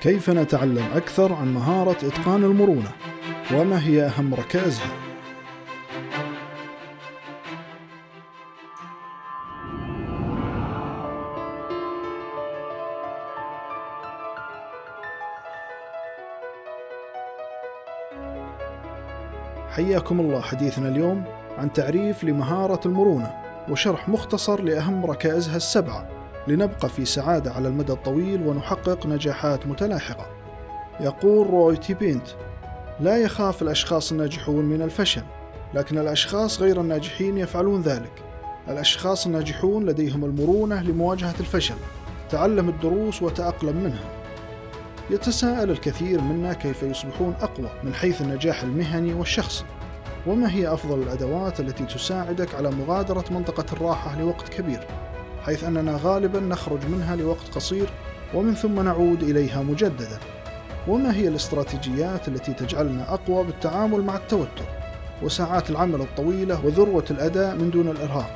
كيف نتعلم أكثر عن مهارة إتقان المرونة؟ وما هي أهم ركائزها؟ حياكم الله حديثنا اليوم عن تعريف لمهارة المرونة وشرح مختصر لأهم ركائزها السبعة لنبقى في سعادة على المدى الطويل ونحقق نجاحات متلاحقة. يقول روي تي بينت: لا يخاف الأشخاص الناجحون من الفشل، لكن الأشخاص غير الناجحين يفعلون ذلك. الأشخاص الناجحون لديهم المرونة لمواجهة الفشل، تعلم الدروس وتأقلم منها. يتساءل الكثير منا كيف يصبحون أقوى من حيث النجاح المهني والشخصي. وما هي أفضل الأدوات التي تساعدك على مغادرة منطقة الراحة لوقت كبير؟ حيث أننا غالبا نخرج منها لوقت قصير ومن ثم نعود إليها مجددا. وما هي الاستراتيجيات التي تجعلنا أقوى بالتعامل مع التوتر وساعات العمل الطويلة وذروة الأداء من دون الإرهاق؟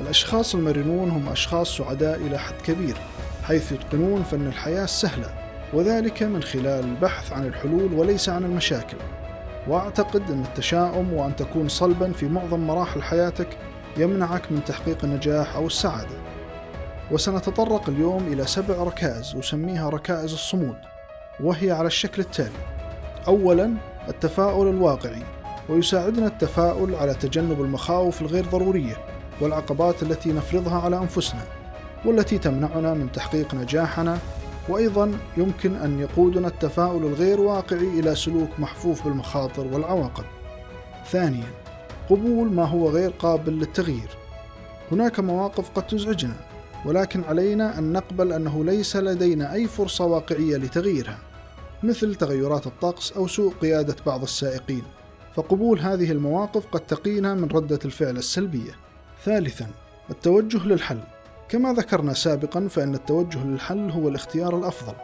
الأشخاص المرنون هم أشخاص سعداء إلى حد كبير حيث يتقنون فن الحياة السهلة وذلك من خلال البحث عن الحلول وليس عن المشاكل. وأعتقد أن التشاؤم وأن تكون صلبا في معظم مراحل حياتك يمنعك من تحقيق النجاح أو السعادة. وسنتطرق اليوم إلى سبع ركائز أسميها ركائز الصمود وهي على الشكل التالي. أولا التفاؤل الواقعي ويساعدنا التفاؤل على تجنب المخاوف الغير ضرورية والعقبات التي نفرضها على أنفسنا والتي تمنعنا من تحقيق نجاحنا. وأيضا يمكن أن يقودنا التفاؤل الغير واقعي إلى سلوك محفوف بالمخاطر والعواقب. ثانيا قبول ما هو غير قابل للتغيير. هناك مواقف قد تزعجنا ولكن علينا أن نقبل أنه ليس لدينا أي فرصة واقعية لتغييرها مثل تغيرات الطقس أو سوء قيادة بعض السائقين. فقبول هذه المواقف قد تقينا من ردة الفعل السلبية. ثالثا التوجه للحل. كما ذكرنا سابقا فإن التوجه للحل هو الاختيار الأفضل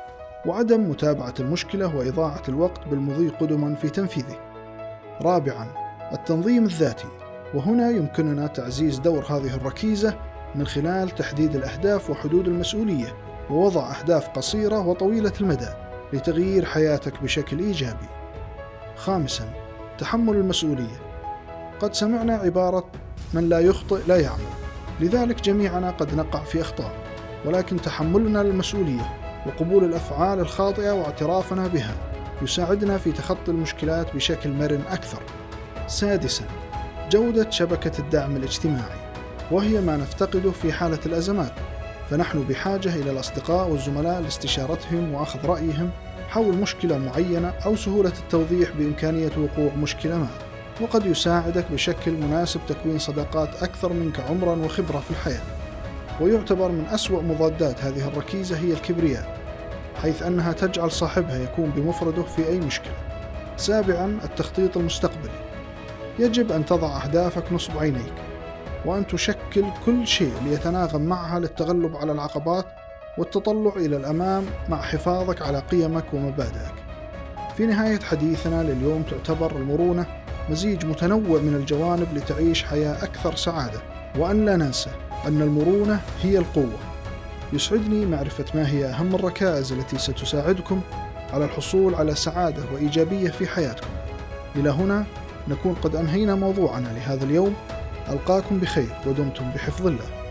وعدم متابعة المشكلة وإضاعة الوقت بالمضي قدما في تنفيذه. رابعا التنظيم الذاتي وهنا يمكننا تعزيز دور هذه الركيزة من خلال تحديد الأهداف وحدود المسؤولية ووضع أهداف قصيرة وطويلة المدى لتغيير حياتك بشكل إيجابي. خامسا تحمل المسؤولية قد سمعنا عبارة من لا يخطئ لا يعمل لذلك جميعنا قد نقع في أخطاء ولكن تحملنا للمسؤولية وقبول الأفعال الخاطئة واعترافنا بها يساعدنا في تخطي المشكلات بشكل مرن أكثر. سادسا جودة شبكة الدعم الاجتماعي وهي ما نفتقده في حالة الأزمات فنحن بحاجة إلى الأصدقاء والزملاء لاستشارتهم وأخذ رأيهم حول مشكلة معينة أو سهولة التوضيح بإمكانية وقوع مشكلة ما وقد يساعدك بشكل مناسب تكوين صداقات أكثر منك عمرا وخبرة في الحياة. ويعتبر من أسوأ مضادات هذه الركيزة هي الكبرياء حيث أنها تجعل صاحبها يكون بمفرده في أي مشكلة. سابعا التخطيط المستقبلي. يجب أن تضع أهدافك نصب عينيك وأن تشكل كل شيء ليتناغم معها للتغلب على العقبات والتطلع إلى الأمام مع حفاظك على قيمك ومبادئك. في نهاية حديثنا لليوم تعتبر المرونة مزيج متنوع من الجوانب لتعيش حياة أكثر سعادة، وأن لا ننسى أن المرونة هي القوة. يسعدني معرفة ما هي أهم الركائز التي ستساعدكم على الحصول على سعادة وإيجابية في حياتكم. إلى هنا نكون قد أنهينا موضوعنا لهذا اليوم. ألقاكم بخير ودمتم بحفظ الله.